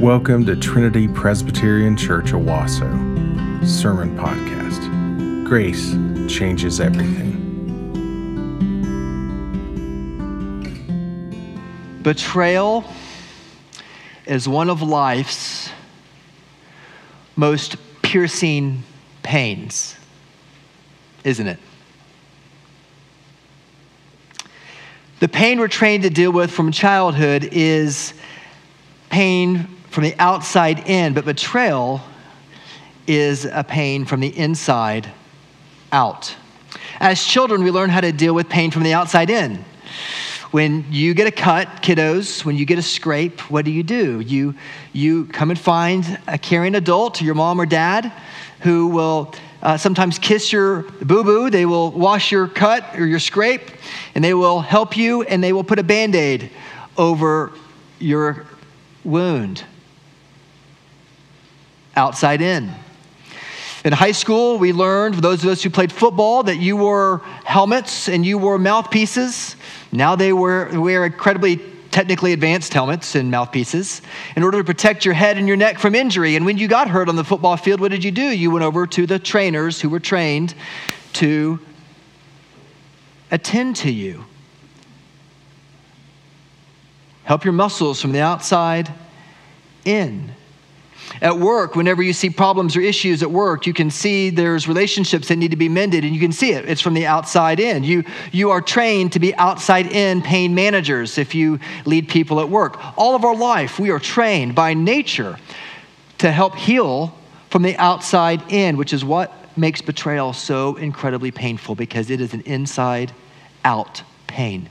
Welcome to Trinity Presbyterian Church Owasso Sermon Podcast. Grace changes everything. Betrayal is one of life's most piercing pains, isn't it? The pain we're trained to deal with from childhood is pain from the outside in, but betrayal is a pain from the inside out. As children, we learn how to deal with pain from the outside in. When you get a cut, kiddos, when you get a scrape, what do you do? You, you come and find a caring adult, your mom or dad, who will uh, sometimes kiss your boo boo. They will wash your cut or your scrape, and they will help you, and they will put a band aid over your wound. Outside in. In high school, we learned, for those of us who played football, that you wore helmets and you wore mouthpieces. Now they wear, wear incredibly technically advanced helmets and mouthpieces in order to protect your head and your neck from injury. And when you got hurt on the football field, what did you do? You went over to the trainers who were trained to attend to you, help your muscles from the outside in. At work, whenever you see problems or issues at work, you can see there's relationships that need to be mended, and you can see it. It's from the outside in. You, you are trained to be outside in pain managers if you lead people at work. All of our life, we are trained by nature to help heal from the outside in, which is what makes betrayal so incredibly painful because it is an inside out pain.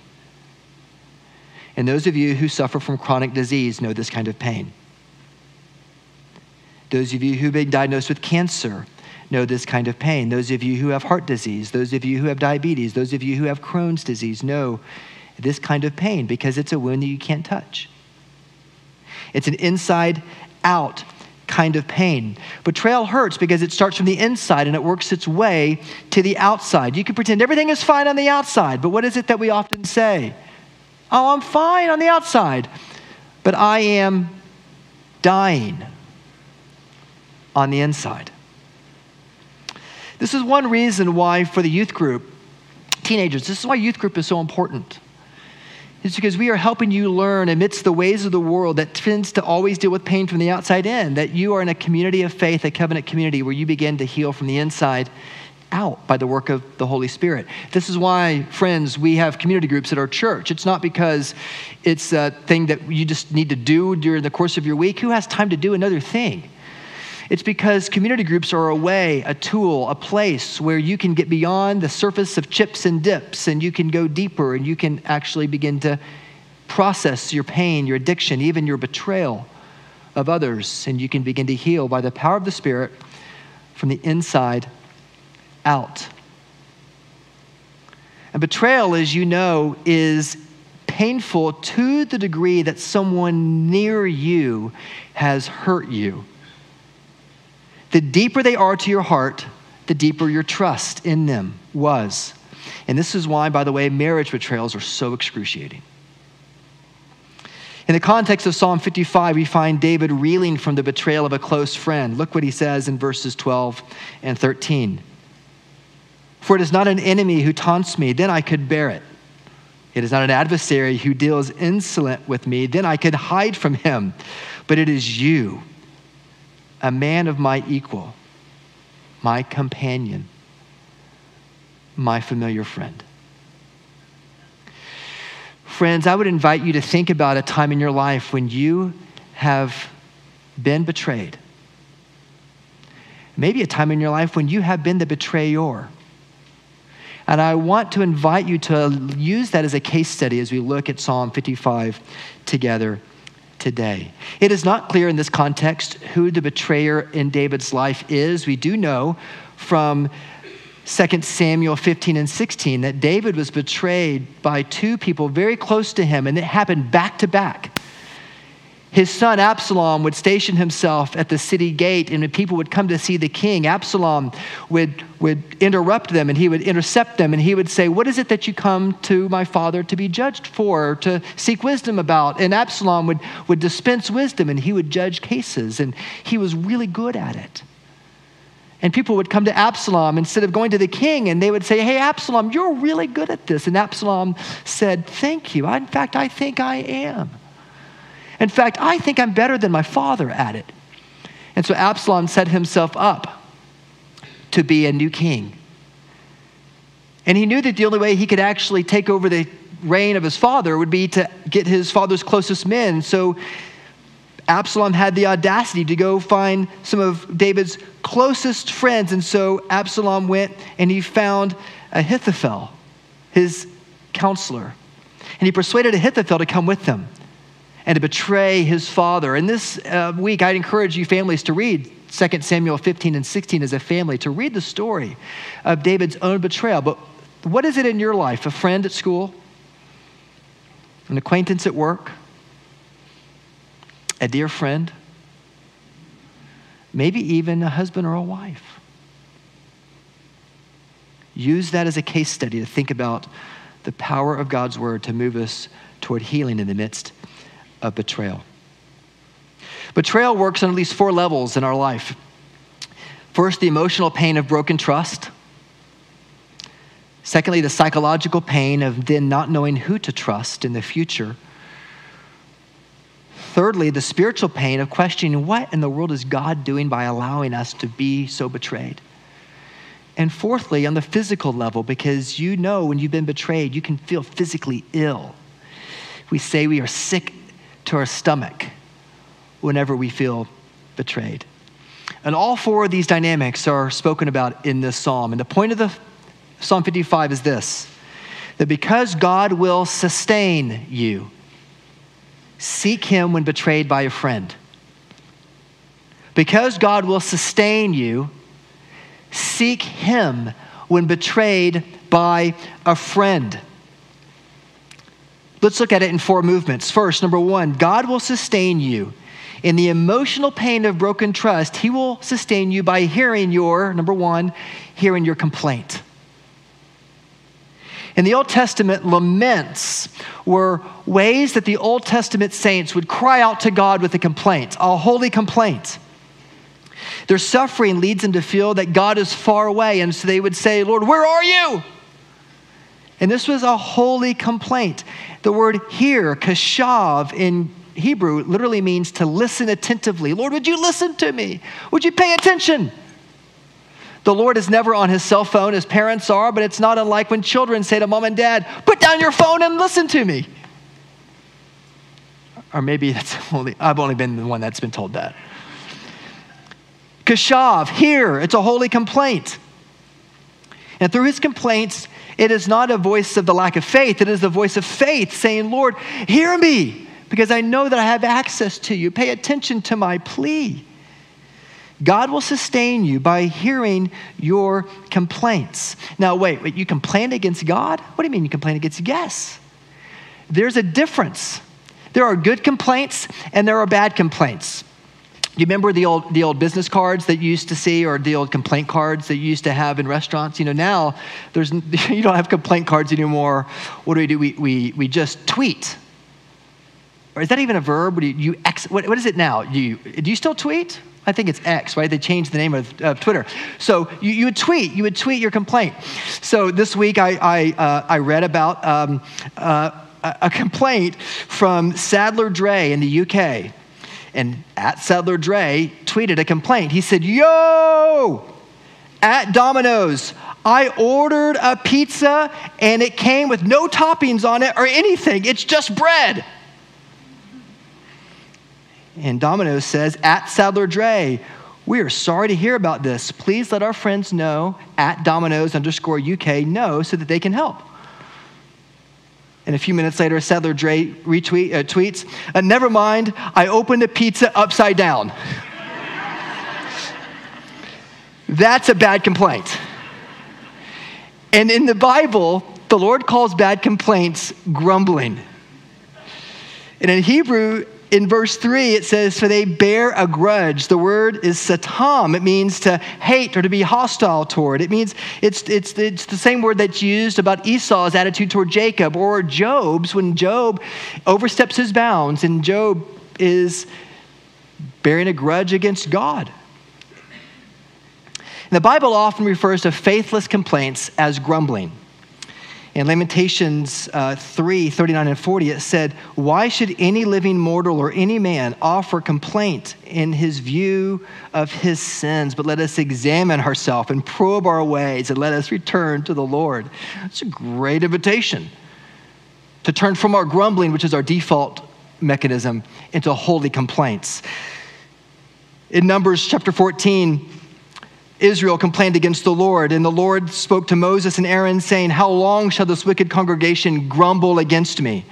And those of you who suffer from chronic disease know this kind of pain. Those of you who've been diagnosed with cancer know this kind of pain. Those of you who have heart disease, those of you who have diabetes, those of you who have Crohn's disease know this kind of pain because it's a wound that you can't touch. It's an inside out kind of pain. Betrayal hurts because it starts from the inside and it works its way to the outside. You can pretend everything is fine on the outside, but what is it that we often say? Oh, I'm fine on the outside, but I am dying on the inside. This is one reason why, for the youth group, teenagers, this is why youth group is so important. It's because we are helping you learn amidst the ways of the world that tends to always deal with pain from the outside in, that you are in a community of faith, a covenant community where you begin to heal from the inside out by the work of the Holy Spirit. This is why, friends, we have community groups at our church. It's not because it's a thing that you just need to do during the course of your week. Who has time to do another thing? It's because community groups are a way, a tool, a place where you can get beyond the surface of chips and dips and you can go deeper and you can actually begin to process your pain, your addiction, even your betrayal of others. And you can begin to heal by the power of the Spirit from the inside out. And betrayal, as you know, is painful to the degree that someone near you has hurt you. The deeper they are to your heart, the deeper your trust in them was. And this is why, by the way, marriage betrayals are so excruciating. In the context of Psalm 55, we find David reeling from the betrayal of a close friend. Look what he says in verses 12 and 13. For it is not an enemy who taunts me, then I could bear it. It is not an adversary who deals insolent with me, then I could hide from him. But it is you a man of my equal, my companion, my familiar friend. Friends, I would invite you to think about a time in your life when you have been betrayed. Maybe a time in your life when you have been the betrayer. And I want to invite you to use that as a case study as we look at Psalm 55 together today. It is not clear in this context who the betrayer in David's life is. We do know from 2 Samuel 15 and 16 that David was betrayed by two people very close to him, and it happened back to back. His son Absalom would station himself at the city gate, and when people would come to see the king, Absalom would, would interrupt them and he would intercept them and he would say, What is it that you come to my father to be judged for, to seek wisdom about? And Absalom would, would dispense wisdom and he would judge cases, and he was really good at it. And people would come to Absalom instead of going to the king, and they would say, Hey, Absalom, you're really good at this. And Absalom said, Thank you. In fact, I think I am. In fact, I think I'm better than my father at it. And so Absalom set himself up to be a new king. And he knew that the only way he could actually take over the reign of his father would be to get his father's closest men. So Absalom had the audacity to go find some of David's closest friends. And so Absalom went and he found Ahithophel, his counselor. And he persuaded Ahithophel to come with them and to betray his father. And this uh, week, I'd encourage you families to read 2 Samuel 15 and 16 as a family, to read the story of David's own betrayal. But what is it in your life? A friend at school? An acquaintance at work? A dear friend? Maybe even a husband or a wife. Use that as a case study to think about the power of God's word to move us toward healing in the midst of betrayal. Betrayal works on at least four levels in our life. First, the emotional pain of broken trust. Secondly, the psychological pain of then not knowing who to trust in the future. Thirdly, the spiritual pain of questioning what in the world is God doing by allowing us to be so betrayed. And fourthly, on the physical level, because you know when you've been betrayed, you can feel physically ill. We say we are sick to our stomach whenever we feel betrayed. And all four of these dynamics are spoken about in this psalm. And the point of the Psalm 55 is this that because God will sustain you, seek him when betrayed by a friend. Because God will sustain you, seek him when betrayed by a friend. Let's look at it in four movements. First, number one, God will sustain you. In the emotional pain of broken trust, He will sustain you by hearing your, number one, hearing your complaint. In the Old Testament, laments were ways that the Old Testament saints would cry out to God with a complaint, a holy complaint. Their suffering leads them to feel that God is far away, and so they would say, Lord, where are you? And this was a holy complaint. The word here, kashav, in Hebrew literally means to listen attentively. Lord, would you listen to me? Would you pay attention? The Lord is never on his cell phone as parents are, but it's not unlike when children say to mom and dad, put down your phone and listen to me. Or maybe that's only, I've only been the one that's been told that. Kashav, here, it's a holy complaint. And through his complaints, it is not a voice of the lack of faith, it is the voice of faith saying, Lord, hear me, because I know that I have access to you. Pay attention to my plea. God will sustain you by hearing your complaints. Now, wait, wait, you complain against God? What do you mean you complain against? Yes. There's a difference. There are good complaints and there are bad complaints you remember the old, the old business cards that you used to see or the old complaint cards that you used to have in restaurants? You know, now there's, you don't have complaint cards anymore. What do we do? We, we, we just tweet. Or is that even a verb? You, you ex, what, what is it now? You, do you still tweet? I think it's X, right? They changed the name of, of Twitter. So you, you, would tweet, you would tweet your complaint. So this week I, I, uh, I read about um, uh, a complaint from Sadler Dre in the UK. And at Sadler Dre tweeted a complaint. He said, Yo, at Domino's, I ordered a pizza and it came with no toppings on it or anything. It's just bread. And Domino's says, at Sadler Dre, we are sorry to hear about this. Please let our friends know at Domino's underscore UK know so that they can help. And a few minutes later, Sadler Dre retweet, uh, tweets, uh, Never mind, I opened a pizza upside down. That's a bad complaint. And in the Bible, the Lord calls bad complaints grumbling. And in Hebrew, in verse 3, it says, For they bear a grudge. The word is satam. It means to hate or to be hostile toward. It means it's, it's, it's the same word that's used about Esau's attitude toward Jacob or Job's when Job oversteps his bounds and Job is bearing a grudge against God. And the Bible often refers to faithless complaints as grumbling. In Lamentations uh, 3 39 and 40, it said, Why should any living mortal or any man offer complaint in his view of his sins? But let us examine ourselves and probe our ways and let us return to the Lord. It's a great invitation to turn from our grumbling, which is our default mechanism, into holy complaints. In Numbers chapter 14, Israel complained against the Lord, and the Lord spoke to Moses and Aaron, saying, How long shall this wicked congregation grumble against me?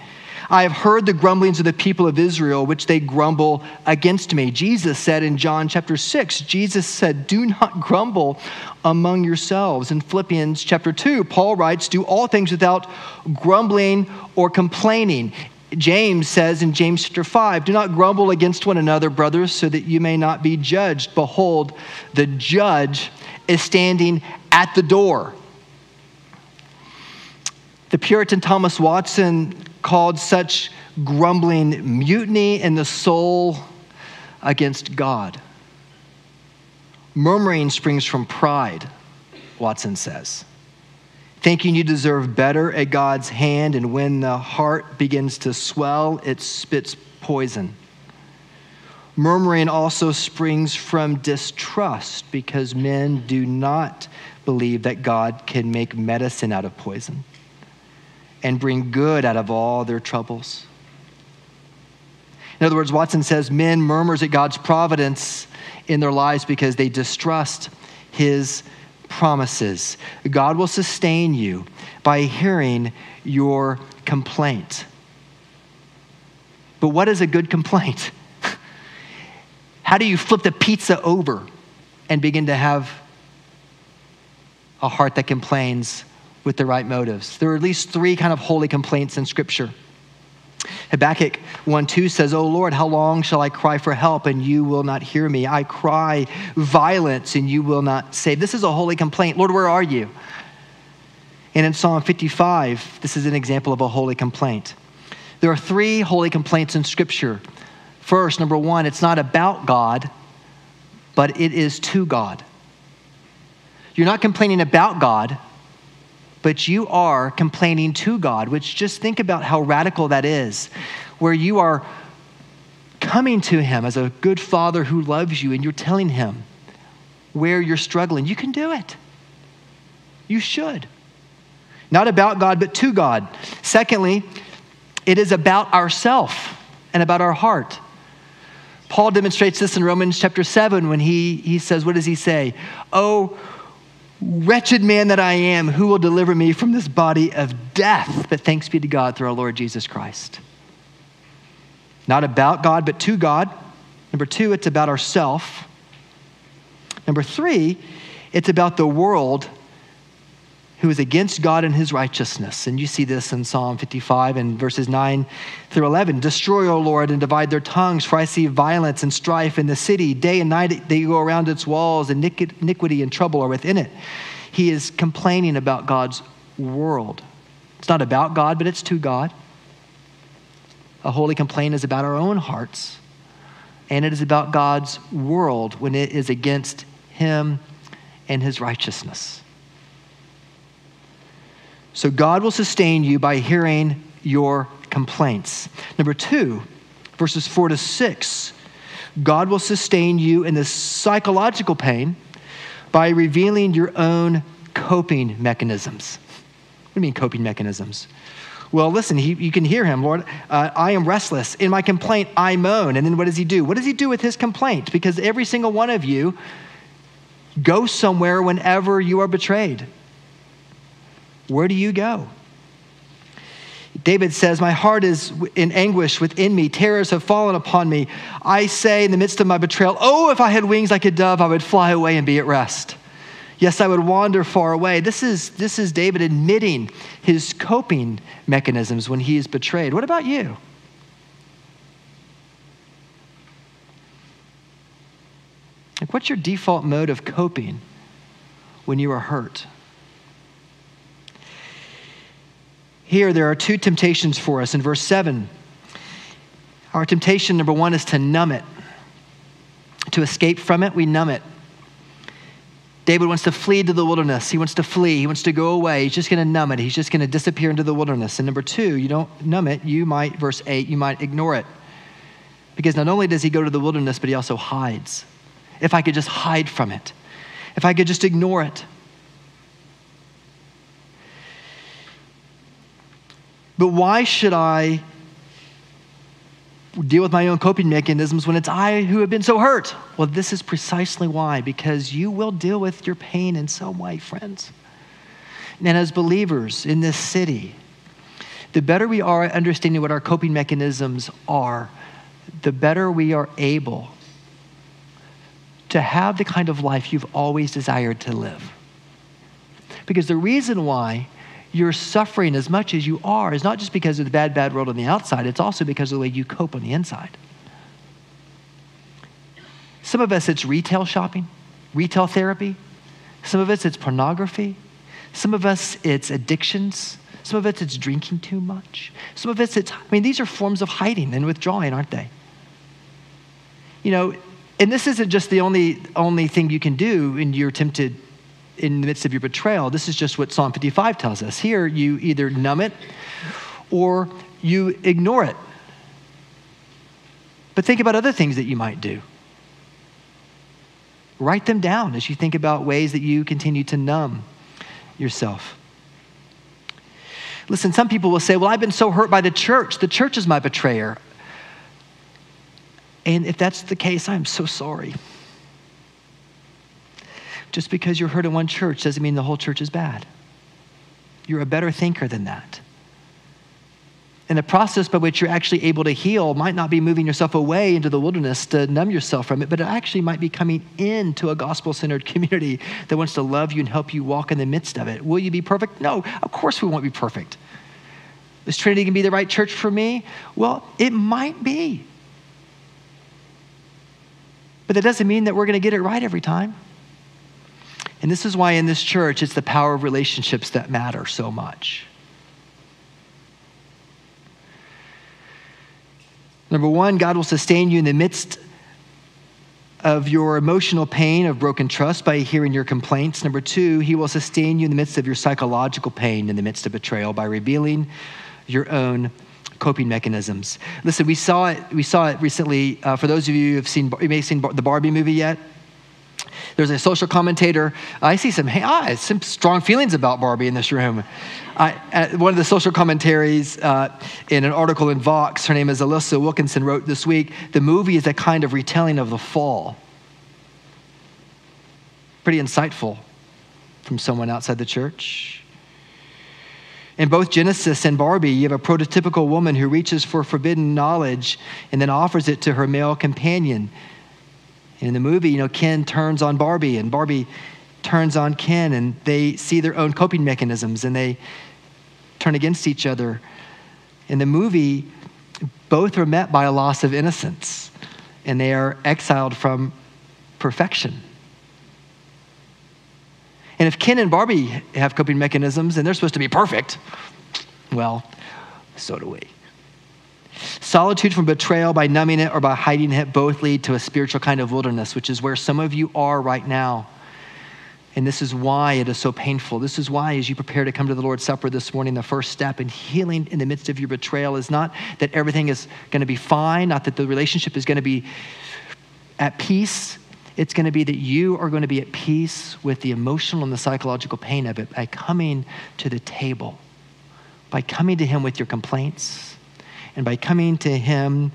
I have heard the grumblings of the people of Israel, which they grumble against me. Jesus said in John chapter 6, Jesus said, Do not grumble among yourselves. In Philippians chapter 2, Paul writes, Do all things without grumbling or complaining. James says in James chapter 5, Do not grumble against one another, brothers, so that you may not be judged. Behold, the judge is standing at the door. The Puritan Thomas Watson called such grumbling mutiny in the soul against God. Murmuring springs from pride, Watson says thinking you deserve better at God's hand, and when the heart begins to swell, it spits poison. Murmuring also springs from distrust because men do not believe that God can make medicine out of poison and bring good out of all their troubles. In other words, Watson says men murmurs at God's providence in their lives because they distrust his promises. God will sustain you by hearing your complaint. But what is a good complaint? How do you flip the pizza over and begin to have a heart that complains with the right motives? There are at least three kind of holy complaints in Scripture. Habakkuk 1 2 says, O Lord, how long shall I cry for help and you will not hear me? I cry violence and you will not save. This is a holy complaint. Lord, where are you? And in Psalm 55, this is an example of a holy complaint. There are three holy complaints in Scripture. First, number one, it's not about God, but it is to God. You're not complaining about God, but you are complaining to God, which just think about how radical that is, where you are coming to Him as a good father who loves you and you're telling Him where you're struggling. You can do it. You should. Not about God, but to God. Secondly, it is about ourself and about our heart. Paul demonstrates this in Romans chapter 7 when he, he says, What does he say? Oh, Wretched man that I am, who will deliver me from this body of death? But thanks be to God through our Lord Jesus Christ. Not about God, but to God. Number two, it's about ourself. Number three, it's about the world who is against God and his righteousness. And you see this in Psalm 55 and verses 9 through 11. Destroy, O Lord, and divide their tongues, for I see violence and strife in the city. Day and night they go around its walls, and iniquity and trouble are within it. He is complaining about God's world. It's not about God, but it's to God. A holy complaint is about our own hearts, and it is about God's world when it is against him and his righteousness. So God will sustain you by hearing your complaints. Number two, verses four to six, God will sustain you in the psychological pain by revealing your own coping mechanisms. What do you mean, coping mechanisms? Well, listen, he, you can hear him, Lord, uh, I am restless. In my complaint, I moan. And then what does he do? What does he do with his complaint? Because every single one of you goes somewhere whenever you are betrayed. Where do you go? David says, My heart is in anguish within me. Terrors have fallen upon me. I say in the midst of my betrayal, Oh, if I had wings like a dove, I would fly away and be at rest. Yes, I would wander far away. This is, this is David admitting his coping mechanisms when he is betrayed. What about you? Like, what's your default mode of coping when you are hurt? Here, there are two temptations for us in verse 7. Our temptation, number one, is to numb it. To escape from it, we numb it. David wants to flee to the wilderness. He wants to flee. He wants to go away. He's just going to numb it. He's just going to disappear into the wilderness. And number two, you don't numb it. You might, verse 8, you might ignore it. Because not only does he go to the wilderness, but he also hides. If I could just hide from it, if I could just ignore it. But why should I deal with my own coping mechanisms when it's I who have been so hurt? Well, this is precisely why, because you will deal with your pain in some way, friends. And as believers in this city, the better we are at understanding what our coping mechanisms are, the better we are able to have the kind of life you've always desired to live. Because the reason why you're suffering as much as you are is not just because of the bad, bad world on the outside, it's also because of the way you cope on the inside. Some of us, it's retail shopping, retail therapy. Some of us, it's pornography. Some of us, it's addictions. Some of us, it's drinking too much. Some of us, it's, I mean, these are forms of hiding and withdrawing, aren't they? You know, and this isn't just the only, only thing you can do in your tempted in the midst of your betrayal. This is just what Psalm 55 tells us. Here, you either numb it or you ignore it. But think about other things that you might do. Write them down as you think about ways that you continue to numb yourself. Listen, some people will say, Well, I've been so hurt by the church. The church is my betrayer. And if that's the case, I'm so sorry. Just because you're hurt in one church doesn't mean the whole church is bad. You're a better thinker than that. And the process by which you're actually able to heal might not be moving yourself away into the wilderness to numb yourself from it, but it actually might be coming into a gospel centered community that wants to love you and help you walk in the midst of it. Will you be perfect? No, of course we won't be perfect. Is Trinity going to be the right church for me? Well, it might be. But that doesn't mean that we're going to get it right every time. And this is why in this church, it's the power of relationships that matter so much. Number one, God will sustain you in the midst of your emotional pain of broken trust by hearing your complaints. Number two, He will sustain you in the midst of your psychological pain in the midst of betrayal by revealing your own coping mechanisms. Listen, we saw it. We saw it recently. Uh, for those of you who have seen, you may have seen the Barbie movie yet. There's a social commentator. I see some, hey, ah, some strong feelings about Barbie in this room. I, one of the social commentaries uh, in an article in Vox, her name is Alissa Wilkinson, wrote this week the movie is a kind of retelling of the fall. Pretty insightful from someone outside the church. In both Genesis and Barbie, you have a prototypical woman who reaches for forbidden knowledge and then offers it to her male companion. In the movie, you know, Ken turns on Barbie and Barbie turns on Ken and they see their own coping mechanisms and they turn against each other. In the movie, both are met by a loss of innocence and they are exiled from perfection. And if Ken and Barbie have coping mechanisms and they're supposed to be perfect, well, so do we. Solitude from betrayal by numbing it or by hiding it both lead to a spiritual kind of wilderness, which is where some of you are right now. And this is why it is so painful. This is why, as you prepare to come to the Lord's Supper this morning, the first step in healing in the midst of your betrayal is not that everything is going to be fine, not that the relationship is going to be at peace. It's going to be that you are going to be at peace with the emotional and the psychological pain of it by coming to the table, by coming to Him with your complaints and by coming to Him,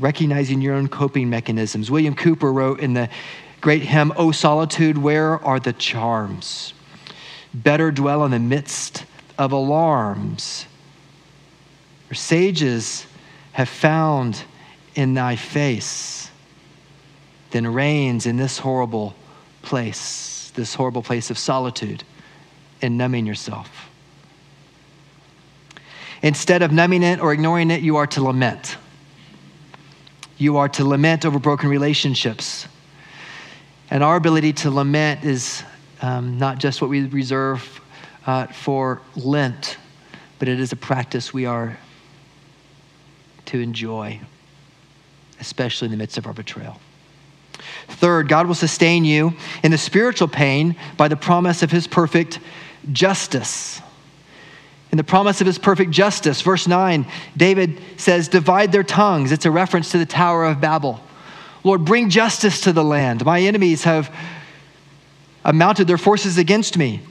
recognizing your own coping mechanisms. William Cowper wrote in the great hymn, O solitude, where are the charms? Better dwell in the midst of alarms. Your sages have found in thy face than reigns in this horrible place, this horrible place of solitude and numbing yourself. Instead of numbing it or ignoring it, you are to lament. You are to lament over broken relationships. And our ability to lament is um, not just what we reserve uh, for Lent, but it is a practice we are to enjoy, especially in the midst of our betrayal. Third, God will sustain you in the spiritual pain by the promise of his perfect justice. In the promise of his perfect justice, verse 9, David says, Divide their tongues. It's a reference to the Tower of Babel. Lord, bring justice to the land. My enemies have mounted their forces against me.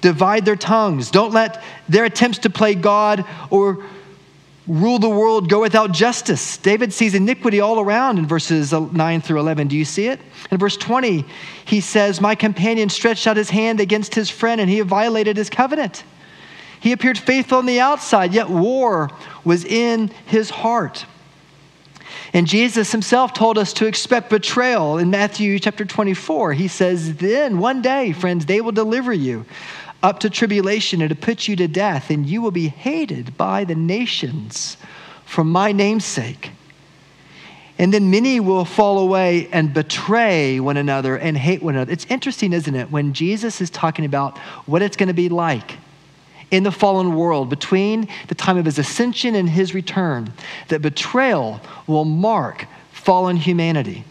Divide their tongues. Don't let their attempts to play God or rule the world go without justice. David sees iniquity all around in verses 9 through 11. Do you see it? In verse 20, he says, My companion stretched out his hand against his friend, and he violated his covenant. He appeared faithful on the outside, yet war was in his heart. And Jesus himself told us to expect betrayal in Matthew chapter 24. He says, Then one day, friends, they will deliver you up to tribulation and to put you to death, and you will be hated by the nations for my name's sake. And then many will fall away and betray one another and hate one another. It's interesting, isn't it, when Jesus is talking about what it's going to be like in the fallen world between the time of his ascension and his return, that betrayal will mark fallen humanity.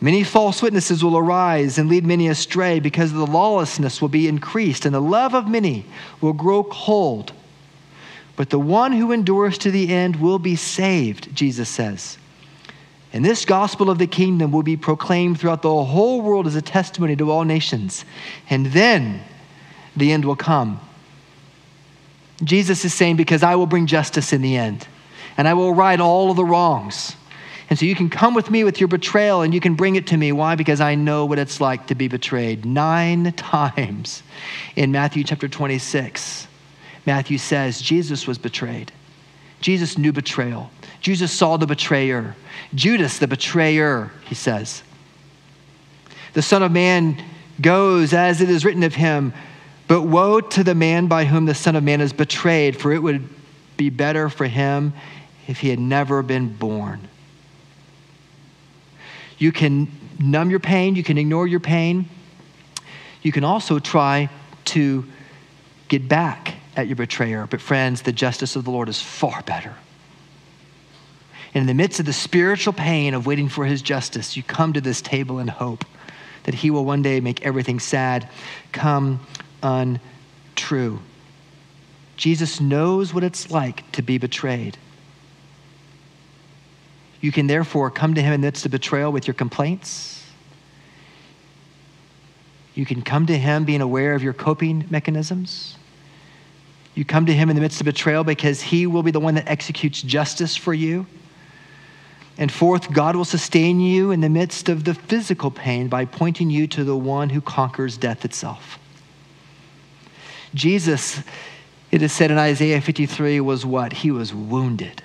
Many false witnesses will arise and lead many astray because the lawlessness will be increased and the love of many will grow cold. But the one who endures to the end will be saved, Jesus says. And this gospel of the kingdom will be proclaimed throughout the whole world as a testimony to all nations. And then the end will come. Jesus is saying, Because I will bring justice in the end, and I will right all of the wrongs. And so you can come with me with your betrayal and you can bring it to me. Why? Because I know what it's like to be betrayed. Nine times in Matthew chapter 26, Matthew says Jesus was betrayed. Jesus knew betrayal. Jesus saw the betrayer. Judas, the betrayer, he says. The Son of Man goes as it is written of him but woe to the man by whom the Son of Man is betrayed, for it would be better for him if he had never been born. You can numb your pain, you can ignore your pain. You can also try to get back at your betrayer. But, friends, the justice of the Lord is far better. And in the midst of the spiritual pain of waiting for his justice, you come to this table in hope that he will one day make everything sad come untrue. Jesus knows what it's like to be betrayed. You can therefore come to him in the midst of betrayal with your complaints. You can come to him being aware of your coping mechanisms. You come to him in the midst of betrayal because he will be the one that executes justice for you. And fourth, God will sustain you in the midst of the physical pain by pointing you to the one who conquers death itself. Jesus, it is said in Isaiah 53, was what? He was wounded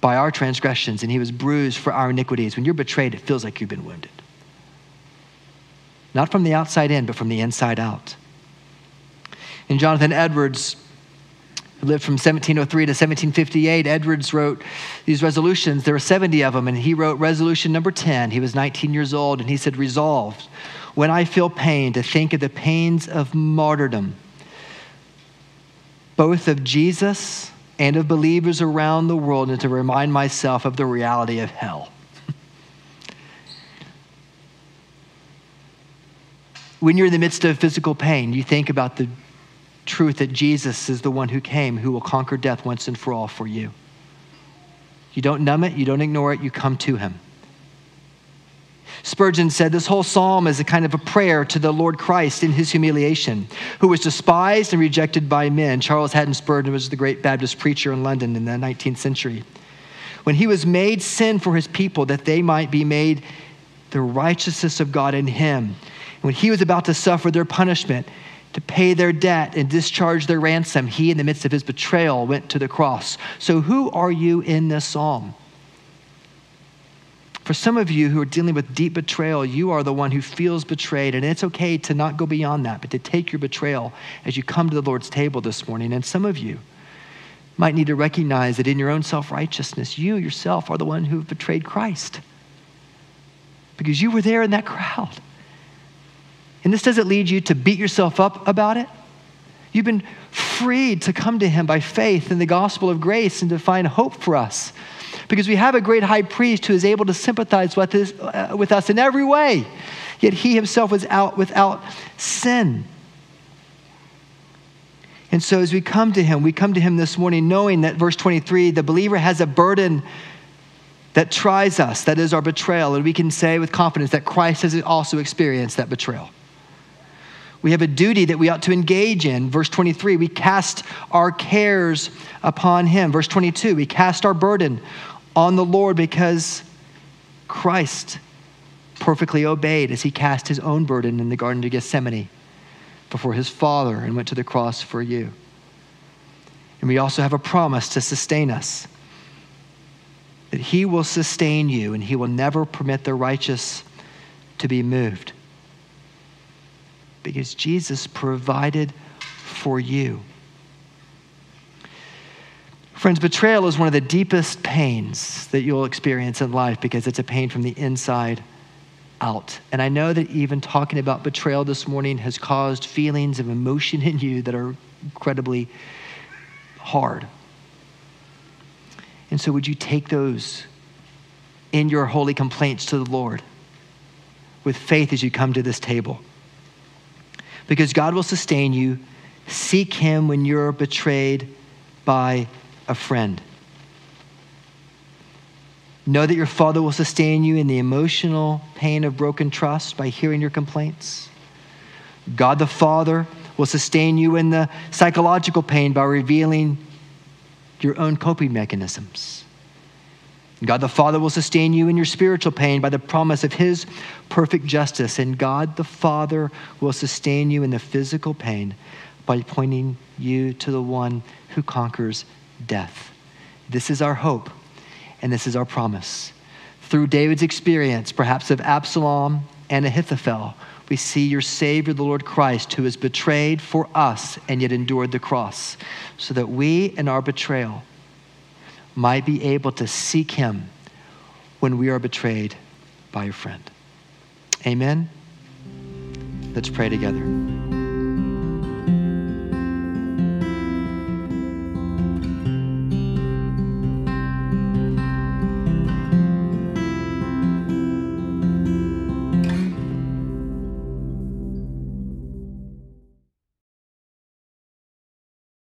by our transgressions, and he was bruised for our iniquities. When you're betrayed, it feels like you've been wounded. Not from the outside in, but from the inside out. And Jonathan Edwards, who lived from 1703 to 1758, Edwards wrote these resolutions. There were 70 of them, and he wrote resolution number 10. He was 19 years old, and he said, Resolved when I feel pain to think of the pains of martyrdom, both of Jesus and of believers around the world, and to remind myself of the reality of hell. when you're in the midst of physical pain, you think about the truth that Jesus is the one who came, who will conquer death once and for all for you. You don't numb it, you don't ignore it, you come to him. Spurgeon said this whole psalm is a kind of a prayer to the Lord Christ in his humiliation, who was despised and rejected by men. Charles Haddon Spurgeon was the great Baptist preacher in London in the 19th century. When he was made sin for his people, that they might be made the righteousness of God in him. When he was about to suffer their punishment, to pay their debt and discharge their ransom, he, in the midst of his betrayal, went to the cross. So, who are you in this psalm? For some of you who are dealing with deep betrayal, you are the one who feels betrayed. And it's okay to not go beyond that, but to take your betrayal as you come to the Lord's table this morning. And some of you might need to recognize that in your own self righteousness, you yourself are the one who betrayed Christ. because you were there in that crowd. And this doesn't lead you to beat yourself up about it. You've been freed to come to Him by faith in the gospel of grace and to find hope for us. Because we have a great high priest who is able to sympathize with, this, uh, with us in every way. Yet He Himself was out without sin. And so, as we come to Him, we come to Him this morning knowing that, verse 23, the believer has a burden that tries us, that is our betrayal. And we can say with confidence that Christ has also experienced that betrayal. We have a duty that we ought to engage in. Verse 23, we cast our cares upon Him. Verse 22, we cast our burden on the Lord because Christ perfectly obeyed as He cast His own burden in the Garden of Gethsemane before his Father and went to the cross for you. And we also have a promise to sustain us that he will sustain you and he will never permit the righteous to be moved. Because Jesus provided for you. Friends, betrayal is one of the deepest pains that you'll experience in life because it's a pain from the inside out. And I know that even talking about betrayal this morning has caused feelings of emotion in you that are incredibly hard. And so, would you take those in your holy complaints to the Lord with faith as you come to this table? Because God will sustain you. Seek Him when you're betrayed by a friend. Know that your Father will sustain you in the emotional pain of broken trust by hearing your complaints. God the Father will sustain you in the psychological pain by revealing your own coping mechanisms. God the Father will sustain you in your spiritual pain by the promise of His perfect justice. And God the Father will sustain you in the physical pain by pointing you to the one who conquers death. This is our hope and this is our promise. Through David's experience, perhaps of Absalom and Ahithophel, we see your Savior, the Lord Christ, who was betrayed for us and yet endured the cross, so that we, in our betrayal, might be able to seek Him when we are betrayed by a friend. Amen. Let's pray together.